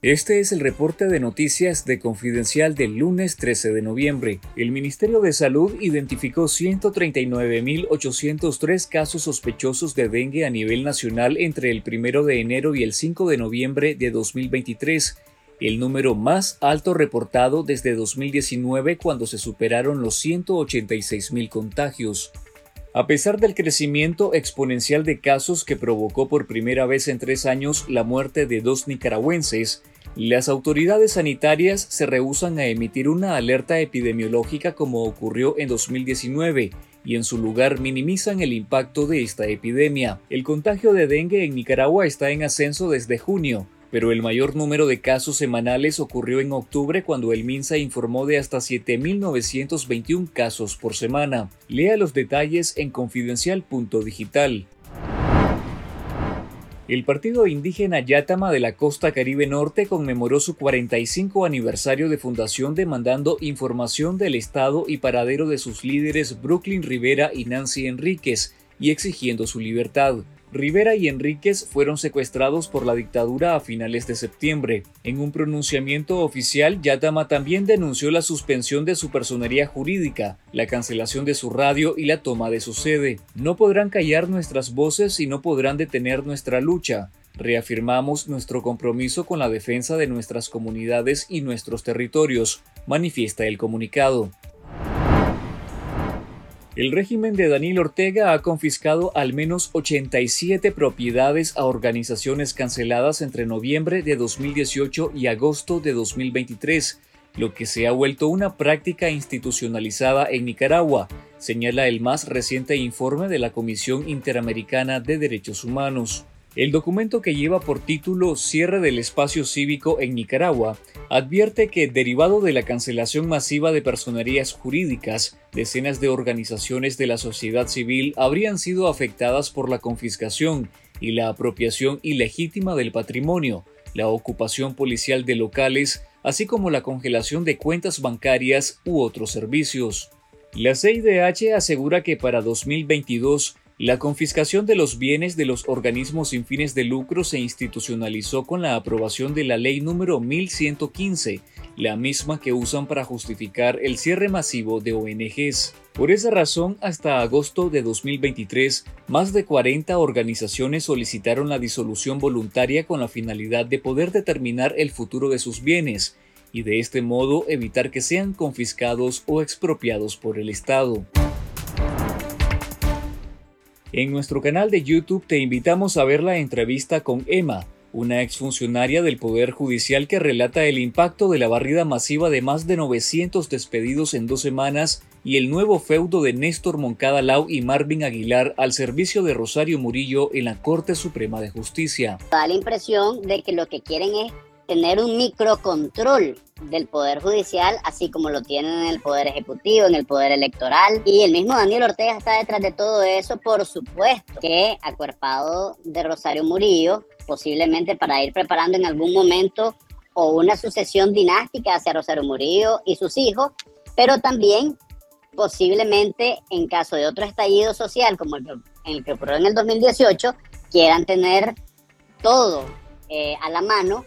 Este es el reporte de noticias de Confidencial del lunes 13 de noviembre. El Ministerio de Salud identificó 139.803 casos sospechosos de dengue a nivel nacional entre el 1 de enero y el 5 de noviembre de 2023, el número más alto reportado desde 2019 cuando se superaron los 186.000 contagios. A pesar del crecimiento exponencial de casos que provocó por primera vez en tres años la muerte de dos nicaragüenses, las autoridades sanitarias se rehusan a emitir una alerta epidemiológica como ocurrió en 2019 y en su lugar minimizan el impacto de esta epidemia. El contagio de dengue en Nicaragua está en ascenso desde junio, pero el mayor número de casos semanales ocurrió en octubre cuando el MINSA informó de hasta 7.921 casos por semana. Lea los detalles en confidencial.digital. El partido indígena Yatama de la costa Caribe Norte conmemoró su 45 aniversario de fundación demandando información del estado y paradero de sus líderes Brooklyn Rivera y Nancy Enríquez y exigiendo su libertad. Rivera y Enríquez fueron secuestrados por la dictadura a finales de septiembre. En un pronunciamiento oficial, Yatama también denunció la suspensión de su personería jurídica, la cancelación de su radio y la toma de su sede. No podrán callar nuestras voces y no podrán detener nuestra lucha. Reafirmamos nuestro compromiso con la defensa de nuestras comunidades y nuestros territorios, manifiesta el comunicado. El régimen de Daniel Ortega ha confiscado al menos 87 propiedades a organizaciones canceladas entre noviembre de 2018 y agosto de 2023, lo que se ha vuelto una práctica institucionalizada en Nicaragua, señala el más reciente informe de la Comisión Interamericana de Derechos Humanos. El documento que lleva por título Cierre del espacio cívico en Nicaragua advierte que, derivado de la cancelación masiva de personerías jurídicas, decenas de organizaciones de la sociedad civil habrían sido afectadas por la confiscación y la apropiación ilegítima del patrimonio, la ocupación policial de locales, así como la congelación de cuentas bancarias u otros servicios. La CIDH asegura que para 2022 la confiscación de los bienes de los organismos sin fines de lucro se institucionalizó con la aprobación de la ley número 1115, la misma que usan para justificar el cierre masivo de ONGs. Por esa razón, hasta agosto de 2023, más de 40 organizaciones solicitaron la disolución voluntaria con la finalidad de poder determinar el futuro de sus bienes y de este modo evitar que sean confiscados o expropiados por el Estado. En nuestro canal de YouTube te invitamos a ver la entrevista con Emma, una exfuncionaria del Poder Judicial que relata el impacto de la barrida masiva de más de 900 despedidos en dos semanas y el nuevo feudo de Néstor Moncada Lau y Marvin Aguilar al servicio de Rosario Murillo en la Corte Suprema de Justicia. Da la impresión de que lo que quieren es tener un microcontrol del Poder Judicial, así como lo tienen en el Poder Ejecutivo, en el Poder Electoral. Y el mismo Daniel Ortega está detrás de todo eso, por supuesto, que acuerpado de Rosario Murillo, posiblemente para ir preparando en algún momento o una sucesión dinástica hacia Rosario Murillo y sus hijos, pero también posiblemente en caso de otro estallido social como el, que ocurrió en el 2018, quieran tener todo eh, a la mano